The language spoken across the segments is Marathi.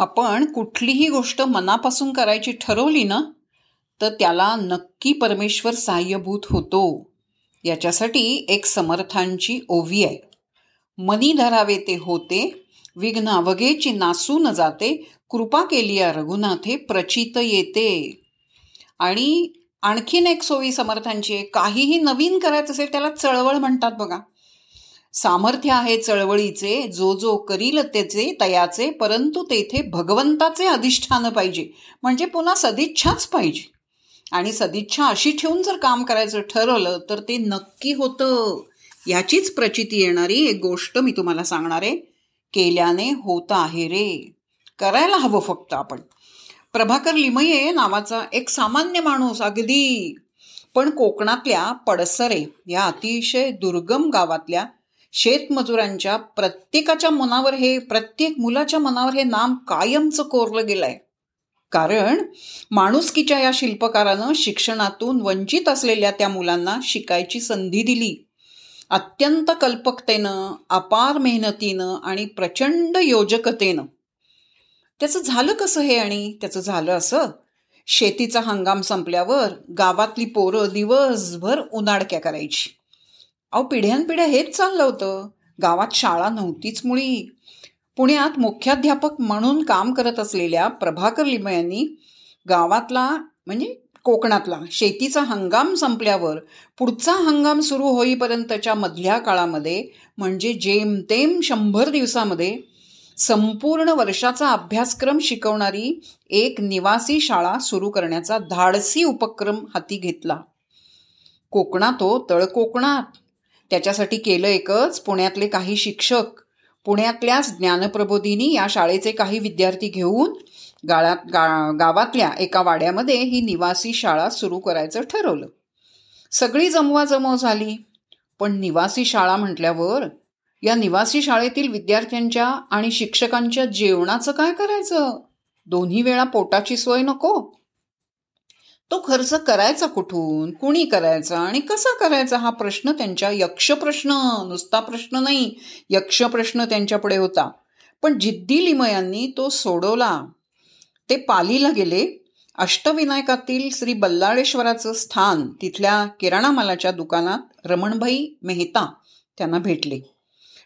आपण कुठलीही गोष्ट मनापासून करायची ठरवली ना तर त्याला नक्की परमेश्वर सहाय्यभूत होतो. याच्यासाठी एक समर्थांची ओवी आहे. मनी धरावे ते होते विघ्न अवघेची नासू न जाते कृपा केली या रघुनाथे प्रचित येते. आणि आणखीन एक सोयी समर्थांची आहे काहीही नवीन करायचं असेल त्याला चळवळ म्हणतात बघा. सामर्थ्य आहे चळवळीचे जो जो करील त्याचे तयाचे परंतु तेथे भगवंताचे अधिष्ठान पाहिजे. म्हणजे पुन्हा सदिच्छाच पाहिजे. आणि सदिच्छा अशी ठेवून जर काम करायचं ठरवलं तर ते नक्की होतं. याचीच प्रचिती येणारी एक गोष्ट मी तुम्हाला सांगणार आहे. केल्याने होत आहे रे. करायला हवं फक्त आपण. प्रभाकर लिमये नावाचा एक सामान्य माणूस अगदी. पण कोकणातल्या पडसरे या अतिशय दुर्गम गावातल्या शेतमजुरांच्या प्रत्येकाच्या मनावर हे प्रत्येक मुलाच्या मनावर हे नाम कायमचं कोरलं गेलंय. कारण माणुसकीच्या या शिल्पकारानं शिक्षणातून वंचित असलेल्या त्या मुलांना शिकायची संधी दिली. अत्यंत कल्पकतेनं अपार मेहनतीनं आणि प्रचंड योजकतेनं. त्याचं झालं कसं हे आणि त्याचं झालं असं? शेतीचा हंगाम संपल्यावर गावातली पोरं दिवसभर उन्हाडक्या करायची. अहो पिढ्यानपिढ्या हेच चाललं होतं. गावात शाळा नव्हतीच मुळी. पुण्यात मुख्याध्यापक म्हणून काम करत असलेल्या प्रभाकर लिमय यांनी गावातला म्हणजे कोकणातला शेतीचा हंगाम संपल्यावर पुढचा हंगाम सुरू होईपर्यंतच्या मधल्या काळामध्ये म्हणजे जेमतेम शंभर दिवसामध्ये संपूर्ण वर्षाचा अभ्यासक्रम शिकवणारी एक निवासी शाळा सुरू करण्याचा धाडसी उपक्रम हाती घेतला. कोकणात हो तळकोकणात. त्याच्यासाठी केलं एकच पुण्यातले काही शिक्षक पुण्यातल्याच ज्ञानप्रबोधिनी या शाळेचे काही विद्यार्थी घेऊन गाळात गा गावातल्या एका वाड्यामध्ये ही निवासी शाळा सुरू करायचं ठरवलं. सगळी जमवाजमव झाली. पण निवासी शाळा म्हटल्यावर या निवासी शाळेतील विद्यार्थ्यांच्या आणि शिक्षकांच्या जेवणाचं काय करायचं? दोन्ही वेळा पोटाची सोय नको? तो खर्च करायचा कुठून? कुणी करायचा? आणि कसा करायचा? हा प्रश्न त्यांच्या यक्षप्रश्न नुसता प्रश्न नाही. यक्षप्रश्न त्यांच्यापुढे होता. पण जिद्दी लिमयांनी तो सोडवला. ते पालीला गेले. अष्टविनायकातील श्री बल्लाळेश्वराचं स्थान तिथल्या किराणा मालाच्या दुकानात रमणभाई मेहता त्यांना भेटले.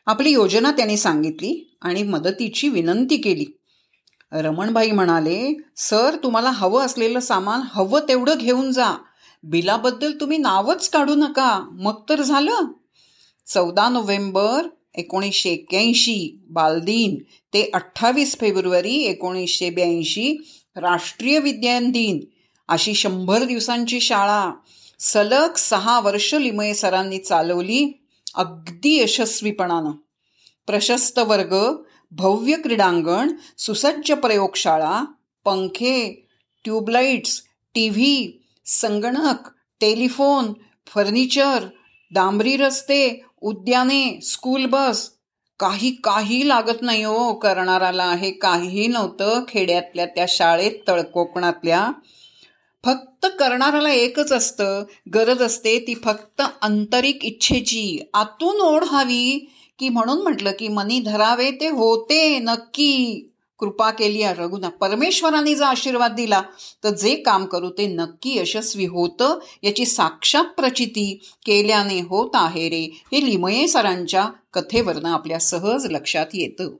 आपली योजना त्यांनी सांगितली आणि मदतीची विनंती केली. रमणबाई म्हणाले सर तुम्हाला हवं असलेलं सामान हवं तेवढं घेऊन जा. बिलाबद्दल तुम्ही नावच काढू नका. मग तर झालं. चौदा नोव्हेंबर एकोणीसशे एक्क्याऐंशी बालदिन ते अठ्ठावीस फेब्रुवारी एकोणीसशे ब्याऐंशी राष्ट्रीय विज्ञान दिन अशी शंभर दिवसांची शाळा. सलग सहा वर्ष लिमये सरांनी चालवली अगदी यशस्वीपणानं. प्रशस्त वर्ग भव्य क्रीडांगण सुसज्ज प्रयोगशाळा पंखे ट्यूबलाईट्स टी व्ही संगणक टेलिफोन फर्निचर डांबरी रस्ते उद्याने स्कूल बस. काही काही लागत नाही हो करणाराला हे काहीही नव्हतं खेड्यातल्या त्या शाळेत तळकोकणातल्या. फक्त करणाराला एकच असतं. गरज असते ती फक्त आंतरिक इच्छेची. आतून ओढ हवी. की म्हणून म्हटलं की मनी धरावे ते होते नक्की. कृपा केली आहे रघुना. परमेश्वराने जर आशीर्वाद दिला तर जे काम करू ते नक्की यशस्वी होतं याची साक्षात प्रचिती केल्याने होत आहे रे. हे लिमये सरांच्या कथेवरनं आपल्या सहज लक्षात येतं.